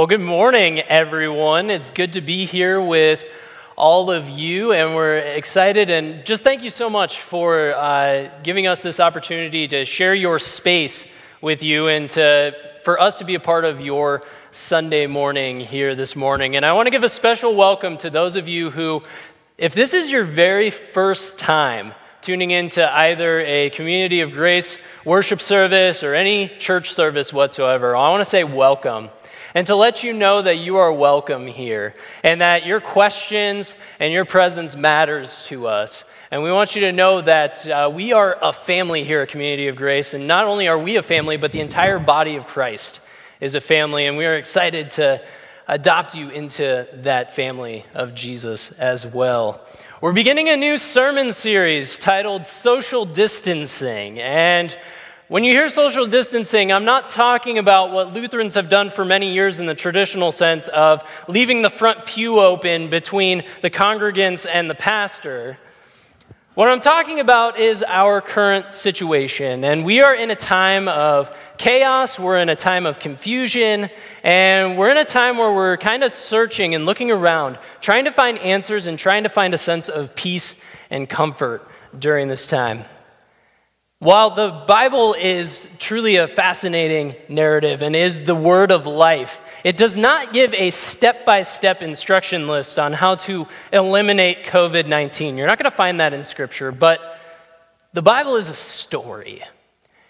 Well, good morning, everyone. It's good to be here with all of you, and we're excited. And just thank you so much for uh, giving us this opportunity to share your space with you and to, for us to be a part of your Sunday morning here this morning. And I want to give a special welcome to those of you who, if this is your very first time tuning into either a community of grace worship service or any church service whatsoever, I want to say welcome and to let you know that you are welcome here and that your questions and your presence matters to us. And we want you to know that uh, we are a family here at Community of Grace. And not only are we a family, but the entire body of Christ is a family. And we are excited to adopt you into that family of Jesus as well. We're beginning a new sermon series titled Social Distancing. And when you hear social distancing, I'm not talking about what Lutherans have done for many years in the traditional sense of leaving the front pew open between the congregants and the pastor. What I'm talking about is our current situation. And we are in a time of chaos, we're in a time of confusion, and we're in a time where we're kind of searching and looking around, trying to find answers and trying to find a sense of peace and comfort during this time. While the Bible is truly a fascinating narrative and is the word of life, it does not give a step by step instruction list on how to eliminate COVID 19. You're not going to find that in Scripture, but the Bible is a story.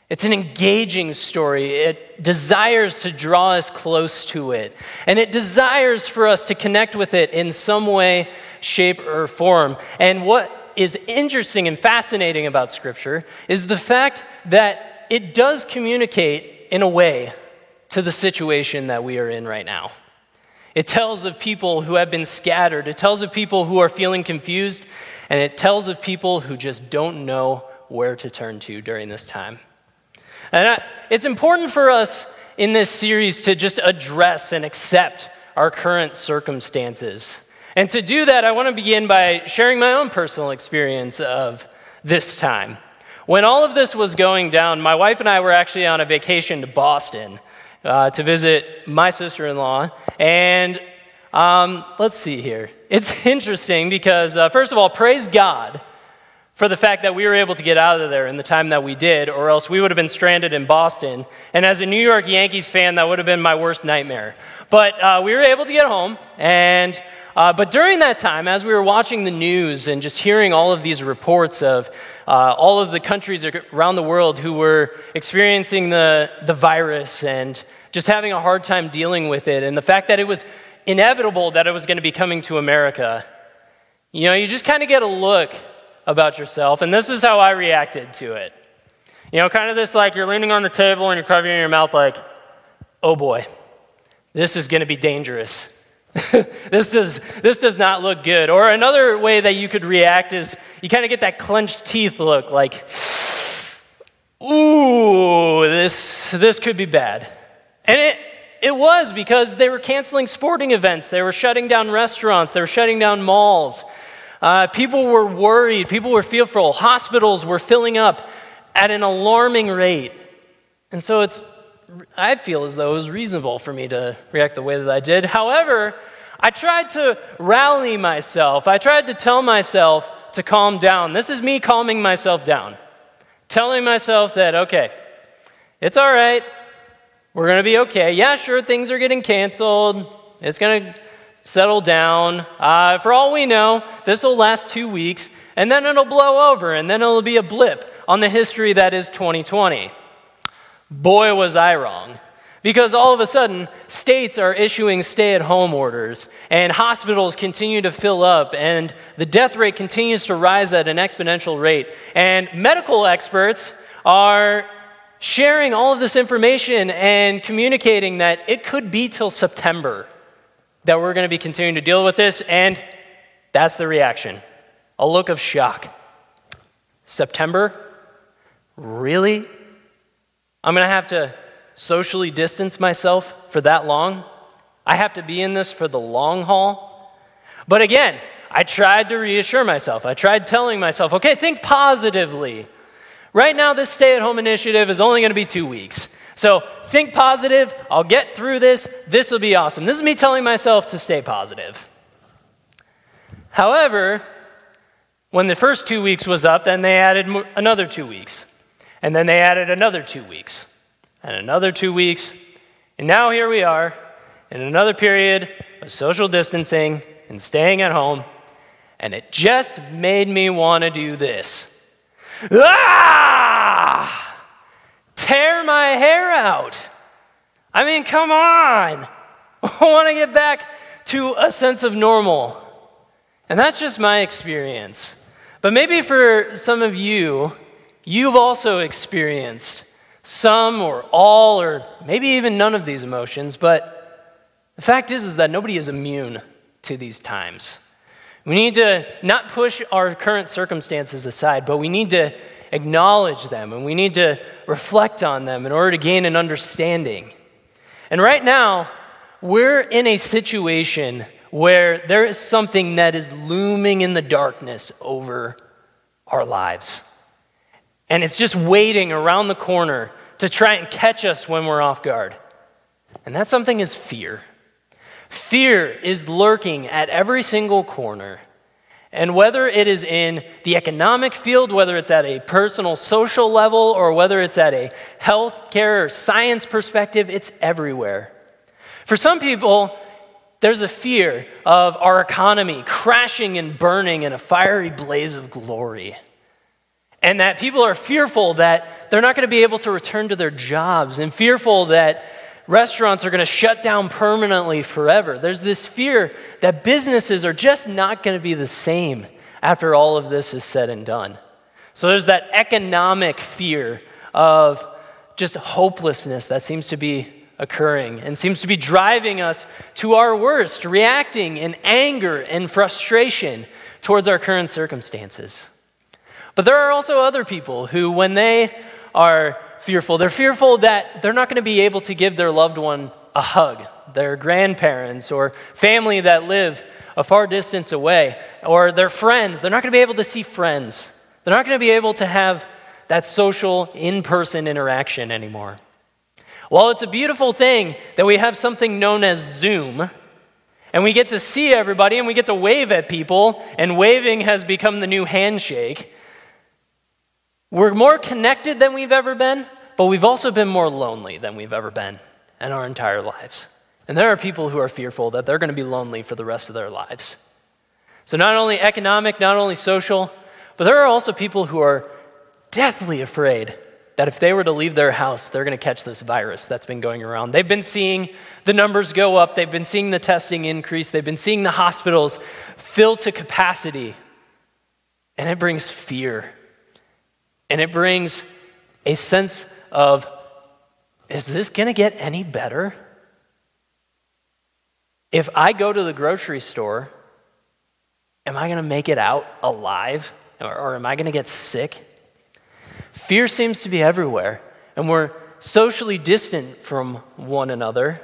It's an engaging story. It desires to draw us close to it. And it desires for us to connect with it in some way, shape, or form. And what is interesting and fascinating about Scripture is the fact that it does communicate in a way to the situation that we are in right now. It tells of people who have been scattered, it tells of people who are feeling confused, and it tells of people who just don't know where to turn to during this time. And I, it's important for us in this series to just address and accept our current circumstances. And to do that, I want to begin by sharing my own personal experience of this time. When all of this was going down, my wife and I were actually on a vacation to Boston uh, to visit my sister in law. And um, let's see here. It's interesting because, uh, first of all, praise God for the fact that we were able to get out of there in the time that we did, or else we would have been stranded in Boston. And as a New York Yankees fan, that would have been my worst nightmare. But uh, we were able to get home, and uh, but during that time, as we were watching the news and just hearing all of these reports of uh, all of the countries around the world who were experiencing the, the virus and just having a hard time dealing with it, and the fact that it was inevitable that it was going to be coming to America, you know, you just kind of get a look about yourself. And this is how I reacted to it. You know, kind of this like you're leaning on the table and you're covering your mouth, like, oh boy, this is going to be dangerous. this, does, this does not look good. Or another way that you could react is you kind of get that clenched teeth look like, ooh, this, this could be bad. And it, it was because they were canceling sporting events, they were shutting down restaurants, they were shutting down malls. Uh, people were worried, people were fearful, hospitals were filling up at an alarming rate. And so it's I feel as though it was reasonable for me to react the way that I did. However, I tried to rally myself. I tried to tell myself to calm down. This is me calming myself down, telling myself that, okay, it's all right. We're going to be okay. Yeah, sure, things are getting canceled. It's going to settle down. Uh, for all we know, this will last two weeks, and then it'll blow over, and then it'll be a blip on the history that is 2020. Boy, was I wrong. Because all of a sudden, states are issuing stay at home orders, and hospitals continue to fill up, and the death rate continues to rise at an exponential rate. And medical experts are sharing all of this information and communicating that it could be till September that we're going to be continuing to deal with this, and that's the reaction a look of shock. September? Really? I'm going to have to socially distance myself for that long. I have to be in this for the long haul. But again, I tried to reassure myself. I tried telling myself, okay, think positively. Right now, this stay at home initiative is only going to be two weeks. So think positive. I'll get through this. This will be awesome. This is me telling myself to stay positive. However, when the first two weeks was up, then they added another two weeks. And then they added another two weeks. And another two weeks. And now here we are in another period of social distancing and staying at home. And it just made me want to do this. Ah! Tear my hair out. I mean, come on. I want to get back to a sense of normal. And that's just my experience. But maybe for some of you, you've also experienced some or all or maybe even none of these emotions, but the fact is is that nobody is immune to these times. We need to not push our current circumstances aside, but we need to acknowledge them and we need to reflect on them in order to gain an understanding. And right now, we're in a situation where there is something that is looming in the darkness over our lives. And it's just waiting around the corner to try and catch us when we're off guard. And that something is fear. Fear is lurking at every single corner. And whether it is in the economic field, whether it's at a personal social level, or whether it's at a healthcare or science perspective, it's everywhere. For some people, there's a fear of our economy crashing and burning in a fiery blaze of glory. And that people are fearful that they're not going to be able to return to their jobs, and fearful that restaurants are going to shut down permanently forever. There's this fear that businesses are just not going to be the same after all of this is said and done. So there's that economic fear of just hopelessness that seems to be occurring and seems to be driving us to our worst, reacting in anger and frustration towards our current circumstances. But there are also other people who, when they are fearful, they're fearful that they're not going to be able to give their loved one a hug, their grandparents or family that live a far distance away, or their friends. They're not going to be able to see friends. They're not going to be able to have that social, in person interaction anymore. While it's a beautiful thing that we have something known as Zoom, and we get to see everybody and we get to wave at people, and waving has become the new handshake, we're more connected than we've ever been, but we've also been more lonely than we've ever been in our entire lives. And there are people who are fearful that they're going to be lonely for the rest of their lives. So, not only economic, not only social, but there are also people who are deathly afraid that if they were to leave their house, they're going to catch this virus that's been going around. They've been seeing the numbers go up, they've been seeing the testing increase, they've been seeing the hospitals fill to capacity. And it brings fear. And it brings a sense of is this going to get any better? If I go to the grocery store, am I going to make it out alive? Or, or am I going to get sick? Fear seems to be everywhere, and we're socially distant from one another.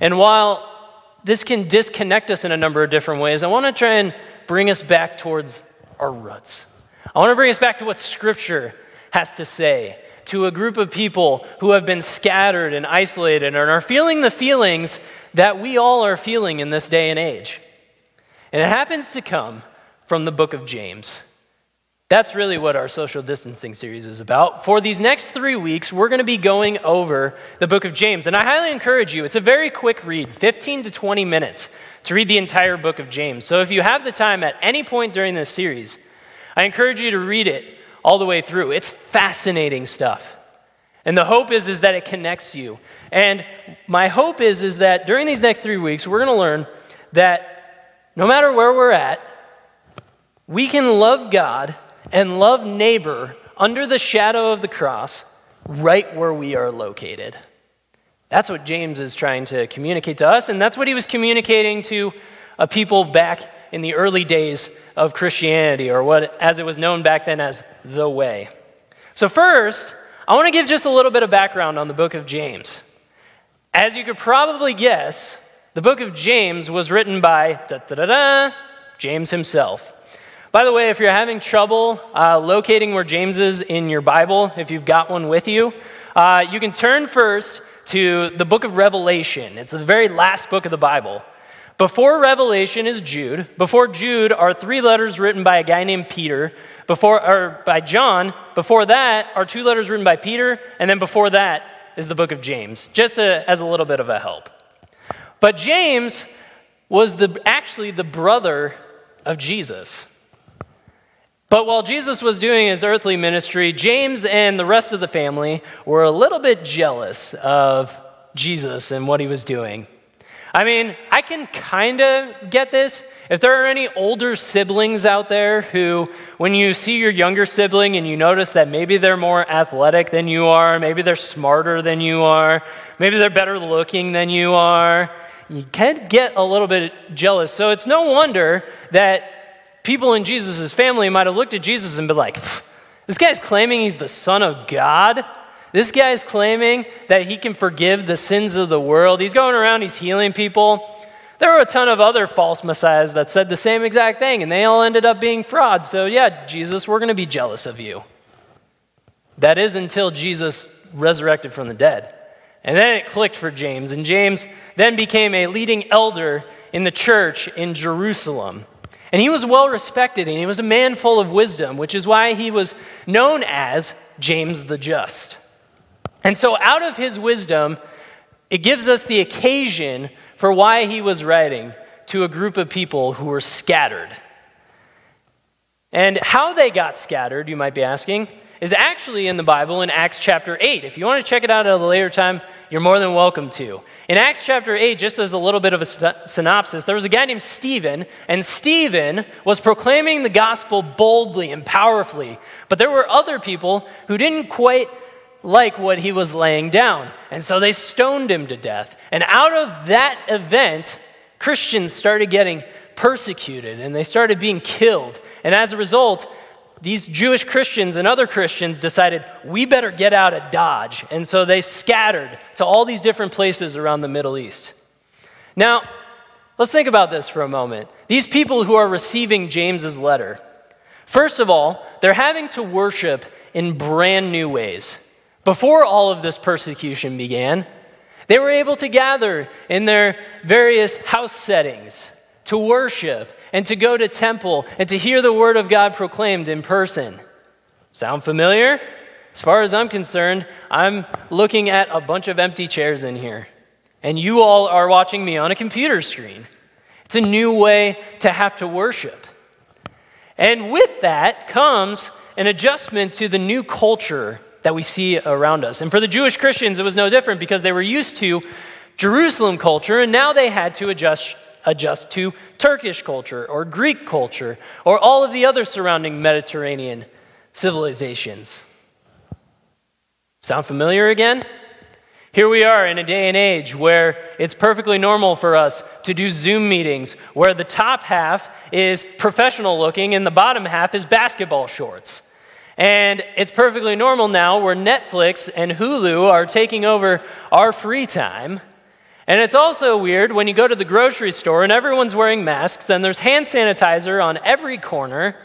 And while this can disconnect us in a number of different ways, I want to try and bring us back towards our roots. I want to bring us back to what Scripture has to say to a group of people who have been scattered and isolated and are feeling the feelings that we all are feeling in this day and age. And it happens to come from the book of James. That's really what our social distancing series is about. For these next three weeks, we're going to be going over the book of James. And I highly encourage you, it's a very quick read, 15 to 20 minutes to read the entire book of James. So if you have the time at any point during this series, I encourage you to read it all the way through. It's fascinating stuff. And the hope is, is that it connects you. And my hope is, is that during these next three weeks, we're going to learn that no matter where we're at, we can love God and love neighbor under the shadow of the cross right where we are located. That's what James is trying to communicate to us, and that's what he was communicating to a people back in the early days of Christianity, or what, as it was known back then as the way. So, first, I want to give just a little bit of background on the book of James. As you could probably guess, the book of James was written by da, da, da, James himself. By the way, if you're having trouble uh, locating where James is in your Bible, if you've got one with you, uh, you can turn first to the book of Revelation. It's the very last book of the Bible. Before Revelation is Jude. Before Jude are three letters written by a guy named Peter. Before, or by John. Before that are two letters written by Peter. And then before that is the book of James, just a, as a little bit of a help. But James was the, actually the brother of Jesus. But while Jesus was doing his earthly ministry, James and the rest of the family were a little bit jealous of Jesus and what he was doing. I mean, I can kind of get this. If there are any older siblings out there who, when you see your younger sibling and you notice that maybe they're more athletic than you are, maybe they're smarter than you are, maybe they're better looking than you are, you can get a little bit jealous. So it's no wonder that people in Jesus' family might have looked at Jesus and been like, this guy's claiming he's the Son of God. This guy is claiming that he can forgive the sins of the world. He's going around, he's healing people. There were a ton of other false messiahs that said the same exact thing, and they all ended up being frauds. So, yeah, Jesus, we're going to be jealous of you. That is until Jesus resurrected from the dead. And then it clicked for James, and James then became a leading elder in the church in Jerusalem. And he was well respected, and he was a man full of wisdom, which is why he was known as James the Just. And so, out of his wisdom, it gives us the occasion for why he was writing to a group of people who were scattered. And how they got scattered, you might be asking, is actually in the Bible in Acts chapter 8. If you want to check it out at a later time, you're more than welcome to. In Acts chapter 8, just as a little bit of a synopsis, there was a guy named Stephen, and Stephen was proclaiming the gospel boldly and powerfully. But there were other people who didn't quite like what he was laying down. And so they stoned him to death. And out of that event, Christians started getting persecuted and they started being killed. And as a result, these Jewish Christians and other Christians decided we better get out of Dodge. And so they scattered to all these different places around the Middle East. Now, let's think about this for a moment. These people who are receiving James's letter, first of all, they're having to worship in brand new ways. Before all of this persecution began, they were able to gather in their various house settings to worship and to go to temple and to hear the word of God proclaimed in person. Sound familiar? As far as I'm concerned, I'm looking at a bunch of empty chairs in here, and you all are watching me on a computer screen. It's a new way to have to worship. And with that comes an adjustment to the new culture that we see around us. And for the Jewish Christians, it was no different because they were used to Jerusalem culture, and now they had to adjust, adjust to Turkish culture or Greek culture or all of the other surrounding Mediterranean civilizations. Sound familiar again? Here we are in a day and age where it's perfectly normal for us to do Zoom meetings where the top half is professional looking and the bottom half is basketball shorts. And it's perfectly normal now where Netflix and Hulu are taking over our free time. And it's also weird when you go to the grocery store and everyone's wearing masks and there's hand sanitizer on every corner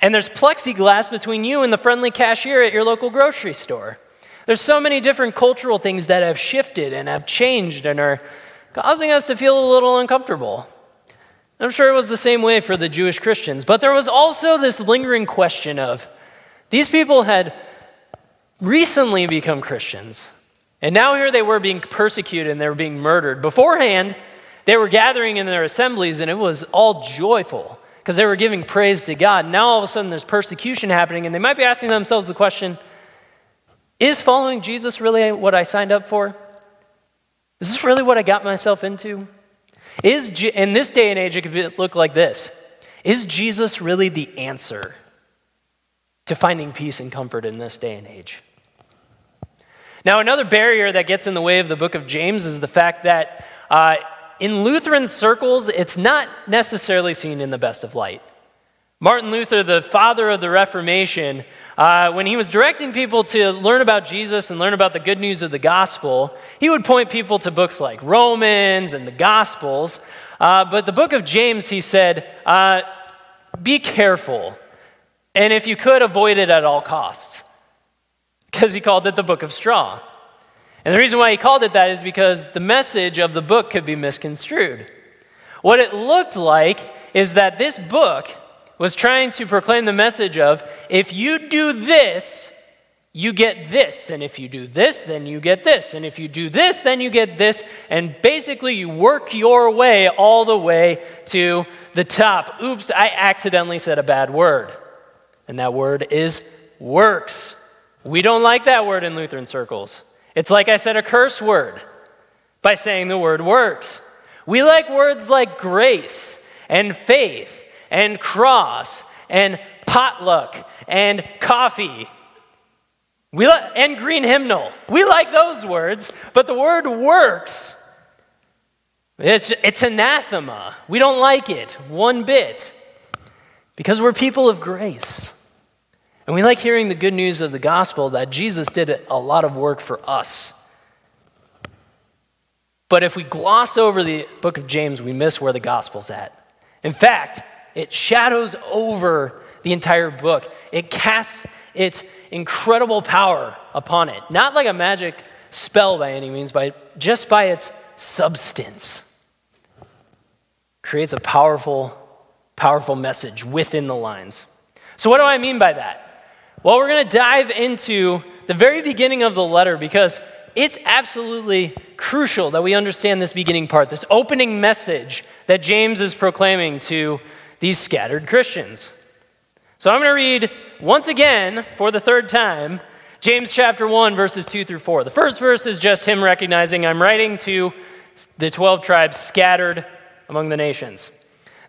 and there's plexiglass between you and the friendly cashier at your local grocery store. There's so many different cultural things that have shifted and have changed and are causing us to feel a little uncomfortable. I'm sure it was the same way for the Jewish Christians, but there was also this lingering question of these people had recently become Christians, and now here they were being persecuted and they were being murdered. Beforehand, they were gathering in their assemblies and it was all joyful because they were giving praise to God. Now all of a sudden there's persecution happening, and they might be asking themselves the question Is following Jesus really what I signed up for? Is this really what I got myself into? Is in this day and age, it could look like this Is Jesus really the answer? To finding peace and comfort in this day and age. Now, another barrier that gets in the way of the book of James is the fact that uh, in Lutheran circles, it's not necessarily seen in the best of light. Martin Luther, the father of the Reformation, uh, when he was directing people to learn about Jesus and learn about the good news of the gospel, he would point people to books like Romans and the Gospels. Uh, but the book of James, he said, uh, be careful and if you could, avoid it at all costs. because he called it the Book of Straw. And the reason why he called it that is because the message of the book could be misconstrued. What it looked like is that this book was trying to proclaim the message of if you do this, you get this. And if you do this, then you get this. And if you do this, then you get this. And basically, you work your way all the way to the top. Oops, I accidentally said a bad word. And that word is works. We don't like that word in Lutheran circles. It's like I said a curse word by saying the word works. We like words like grace and faith and cross and potluck and coffee. We li- and green hymnal. We like those words, but the word works, it's, it's anathema. We don't like it one bit because we're people of grace. And we like hearing the good news of the gospel that Jesus did a lot of work for us. But if we gloss over the book of James, we miss where the gospel's at. In fact, it shadows over the entire book. It casts its incredible power upon it. Not like a magic spell by any means, but just by its substance. Creates a powerful, powerful message within the lines. So, what do I mean by that? Well, we're going to dive into the very beginning of the letter because it's absolutely crucial that we understand this beginning part, this opening message that James is proclaiming to these scattered Christians. So I'm going to read once again for the third time James chapter 1, verses 2 through 4. The first verse is just him recognizing I'm writing to the 12 tribes scattered among the nations.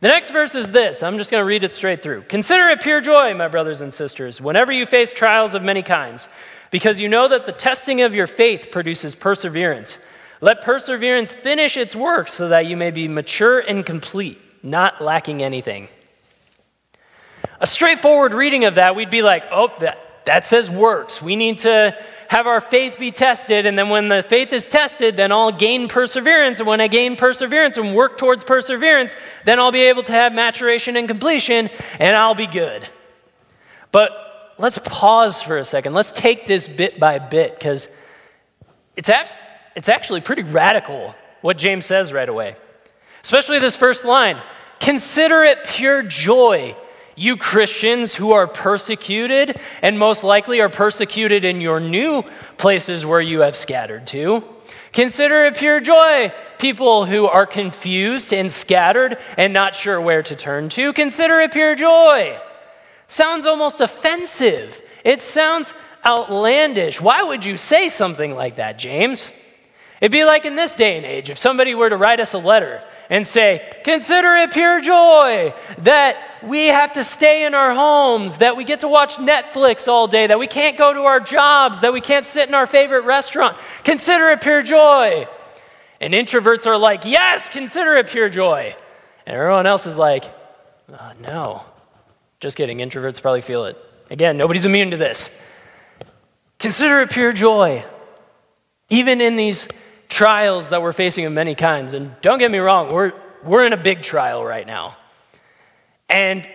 The next verse is this. I'm just going to read it straight through. Consider it pure joy, my brothers and sisters, whenever you face trials of many kinds, because you know that the testing of your faith produces perseverance. Let perseverance finish its work so that you may be mature and complete, not lacking anything. A straightforward reading of that, we'd be like, oh, that, that says works. We need to have our faith be tested, and then when the faith is tested, then I'll gain perseverance. And when I gain perseverance and work towards perseverance, then I'll be able to have maturation and completion, and I'll be good. But let's pause for a second. Let's take this bit by bit, because it's, abs- it's actually pretty radical what James says right away. Especially this first line Consider it pure joy you Christians who are persecuted, and most likely are persecuted in your new places where you have scattered to. Consider it pure joy, people who are confused and scattered and not sure where to turn to. Consider it pure joy. Sounds almost offensive. It sounds outlandish. Why would you say something like that, James? It'd be like in this day and age if somebody were to write us a letter and say, Consider it pure joy that we have to stay in our homes, that we get to watch Netflix all day, that we can't go to our jobs, that we can't sit in our favorite restaurant. Consider it pure joy. And introverts are like, Yes, consider it pure joy. And everyone else is like, oh, No. Just kidding. Introverts probably feel it. Again, nobody's immune to this. Consider it pure joy. Even in these trials that we're facing of many kinds. And don't get me wrong, we're, we're in a big trial right now. And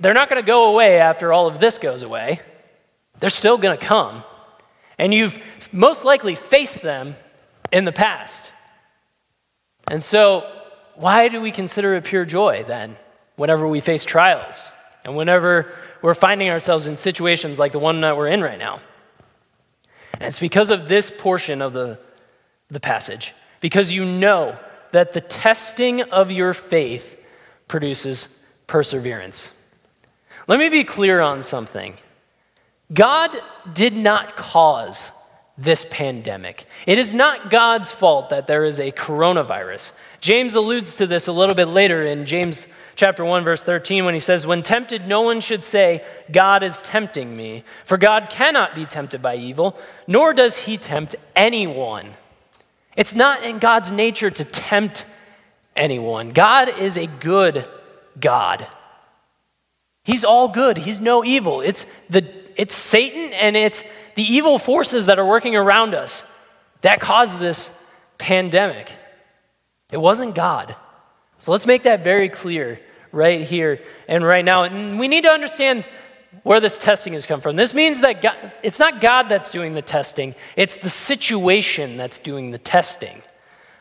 they're not going to go away after all of this goes away. They're still going to come. And you've most likely faced them in the past. And so, why do we consider it pure joy then, whenever we face trials and whenever we're finding ourselves in situations like the one that we're in right now? And it's because of this portion of the the passage because you know that the testing of your faith produces perseverance. Let me be clear on something. God did not cause this pandemic. It is not God's fault that there is a coronavirus. James alludes to this a little bit later in James chapter 1 verse 13 when he says when tempted no one should say God is tempting me for God cannot be tempted by evil nor does he tempt anyone. It's not in God's nature to tempt anyone. God is a good God. He's all good. He's no evil. It's the it's Satan and it's the evil forces that are working around us that caused this pandemic. It wasn't God. So let's make that very clear right here and right now. And we need to understand where this testing has come from. This means that God, it's not God that's doing the testing, it's the situation that's doing the testing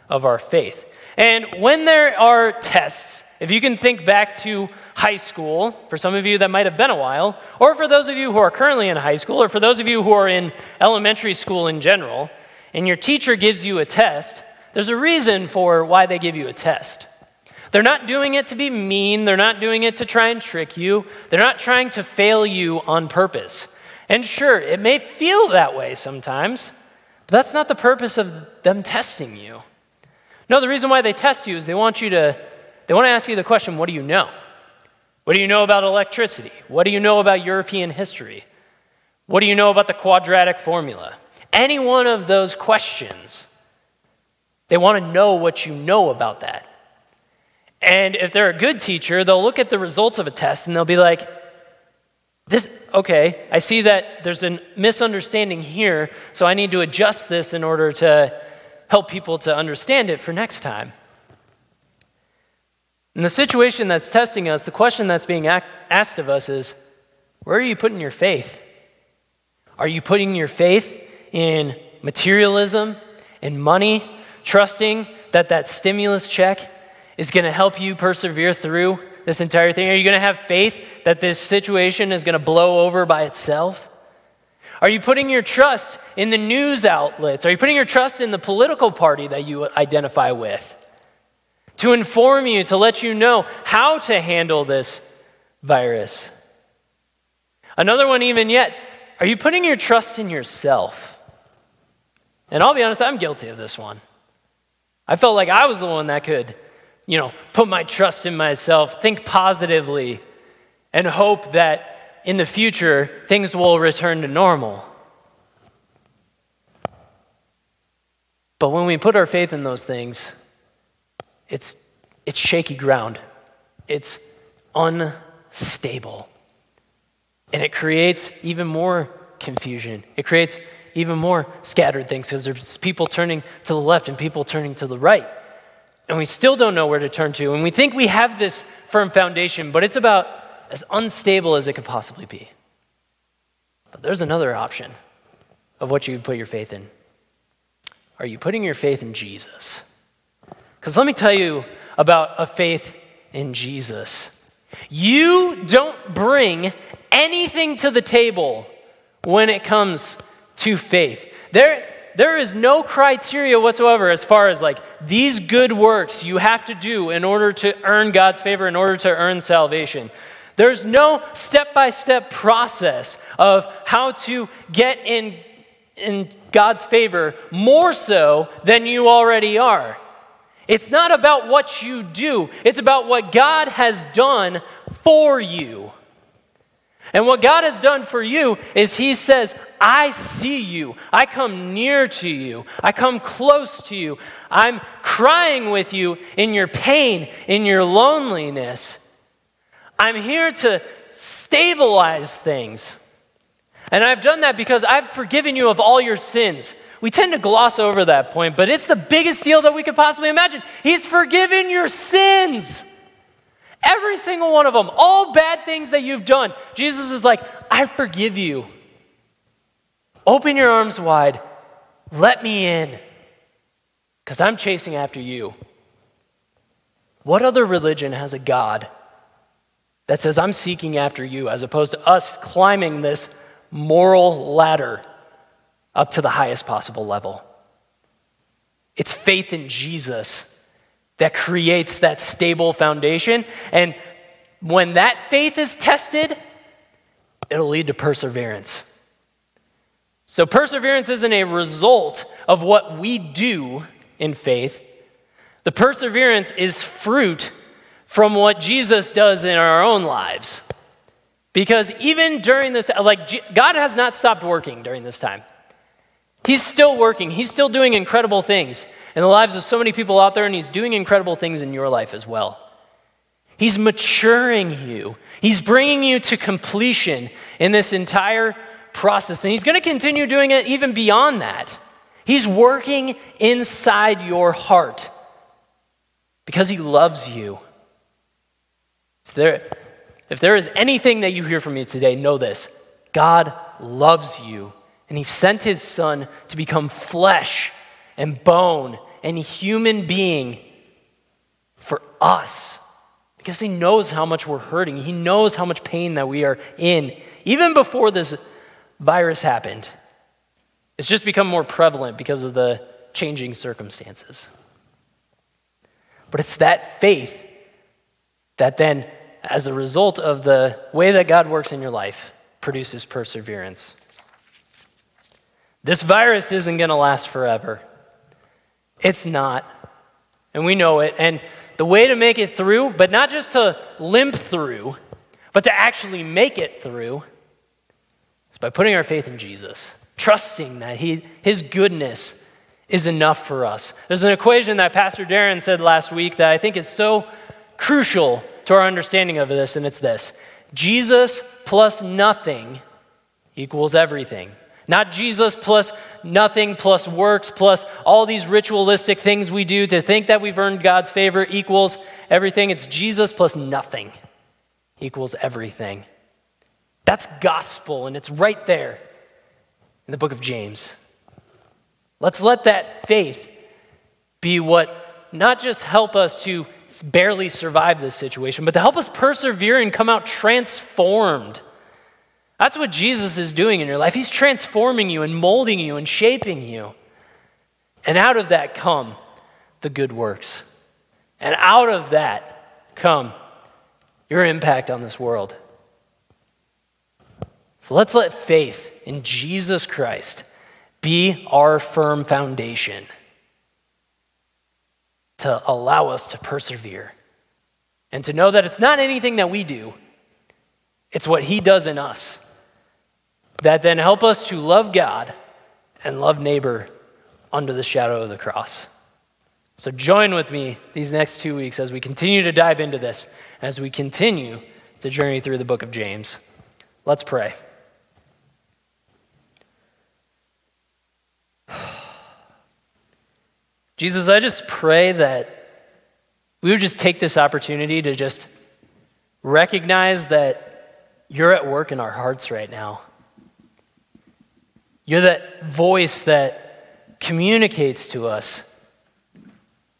of our faith. And when there are tests, if you can think back to high school, for some of you that might have been a while, or for those of you who are currently in high school, or for those of you who are in elementary school in general, and your teacher gives you a test, there's a reason for why they give you a test. They're not doing it to be mean. They're not doing it to try and trick you. They're not trying to fail you on purpose. And sure, it may feel that way sometimes, but that's not the purpose of them testing you. No, the reason why they test you is they want you to, they want to ask you the question what do you know? What do you know about electricity? What do you know about European history? What do you know about the quadratic formula? Any one of those questions, they want to know what you know about that. And if they're a good teacher, they'll look at the results of a test and they'll be like, this, okay, I see that there's a misunderstanding here, so I need to adjust this in order to help people to understand it for next time. In the situation that's testing us, the question that's being asked of us is where are you putting your faith? Are you putting your faith in materialism, in money, trusting that that stimulus check is going to help you persevere through this entire thing? Are you going to have faith that this situation is going to blow over by itself? Are you putting your trust in the news outlets? Are you putting your trust in the political party that you identify with to inform you, to let you know how to handle this virus? Another one, even yet, are you putting your trust in yourself? And I'll be honest, I'm guilty of this one. I felt like I was the one that could you know, put my trust in myself, think positively, and hope that in the future things will return to normal. But when we put our faith in those things, it's, it's shaky ground. It's unstable. And it creates even more confusion. It creates even more scattered things because there's people turning to the left and people turning to the right and we still don't know where to turn to. And we think we have this firm foundation, but it's about as unstable as it could possibly be. But there's another option of what you put your faith in. Are you putting your faith in Jesus? Because let me tell you about a faith in Jesus. You don't bring anything to the table when it comes to faith. There, there is no criteria whatsoever as far as like these good works you have to do in order to earn God's favor, in order to earn salvation. There's no step by step process of how to get in, in God's favor more so than you already are. It's not about what you do, it's about what God has done for you. And what God has done for you is He says, I see you. I come near to you. I come close to you. I'm crying with you in your pain, in your loneliness. I'm here to stabilize things. And I've done that because I've forgiven you of all your sins. We tend to gloss over that point, but it's the biggest deal that we could possibly imagine. He's forgiven your sins. Every single one of them, all bad things that you've done. Jesus is like, I forgive you. Open your arms wide. Let me in. Because I'm chasing after you. What other religion has a God that says, I'm seeking after you, as opposed to us climbing this moral ladder up to the highest possible level? It's faith in Jesus that creates that stable foundation. And when that faith is tested, it'll lead to perseverance. So, perseverance isn't a result of what we do in faith. The perseverance is fruit from what Jesus does in our own lives. Because even during this, like, God has not stopped working during this time. He's still working, He's still doing incredible things in the lives of so many people out there, and He's doing incredible things in your life as well. He's maturing you, He's bringing you to completion in this entire process, and He's going to continue doing it even beyond that. He's working inside your heart because He loves you. There, if there is anything that you hear from me today, know this God loves you, and He sent His Son to become flesh and bone and human being for us because He knows how much we're hurting. He knows how much pain that we are in, even before this virus happened. It's just become more prevalent because of the changing circumstances. But it's that faith that then, as a result of the way that God works in your life, produces perseverance. This virus isn't going to last forever. It's not. And we know it. And the way to make it through, but not just to limp through, but to actually make it through, is by putting our faith in Jesus, trusting that he, His goodness is enough for us. There's an equation that Pastor Darren said last week that I think is so crucial to our understanding of this, and it's this Jesus plus nothing equals everything. Not Jesus plus nothing plus works plus all these ritualistic things we do to think that we've earned God's favor equals everything. It's Jesus plus nothing equals everything. That's gospel, and it's right there in the book of James. Let's let that faith be what not just help us to barely survive this situation, but to help us persevere and come out transformed. That's what Jesus is doing in your life. He's transforming you and molding you and shaping you. And out of that come the good works. And out of that come your impact on this world. So let's let faith in Jesus Christ be our firm foundation to allow us to persevere and to know that it's not anything that we do, it's what He does in us that then help us to love God and love neighbor under the shadow of the cross. So join with me these next two weeks as we continue to dive into this, as we continue to journey through the book of James. Let's pray. Jesus, I just pray that we would just take this opportunity to just recognize that you're at work in our hearts right now. You're that voice that communicates to us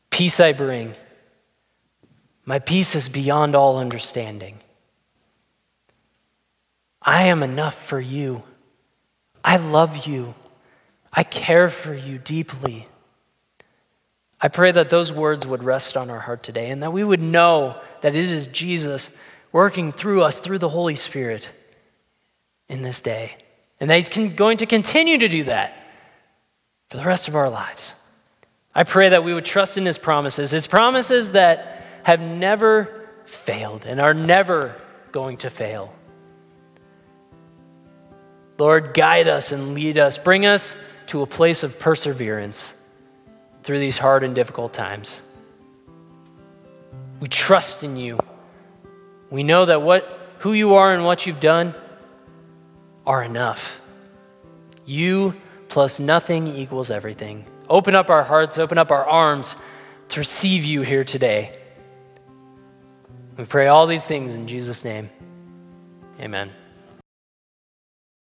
Peace I bring. My peace is beyond all understanding. I am enough for you. I love you. I care for you deeply. I pray that those words would rest on our heart today and that we would know that it is Jesus working through us through the Holy Spirit in this day. And that He's going to continue to do that for the rest of our lives. I pray that we would trust in His promises, His promises that have never failed and are never going to fail. Lord, guide us and lead us. Bring us to a place of perseverance through these hard and difficult times. We trust in you. We know that what, who you are and what you've done are enough. You plus nothing equals everything. Open up our hearts, open up our arms to receive you here today. We pray all these things in Jesus' name. Amen.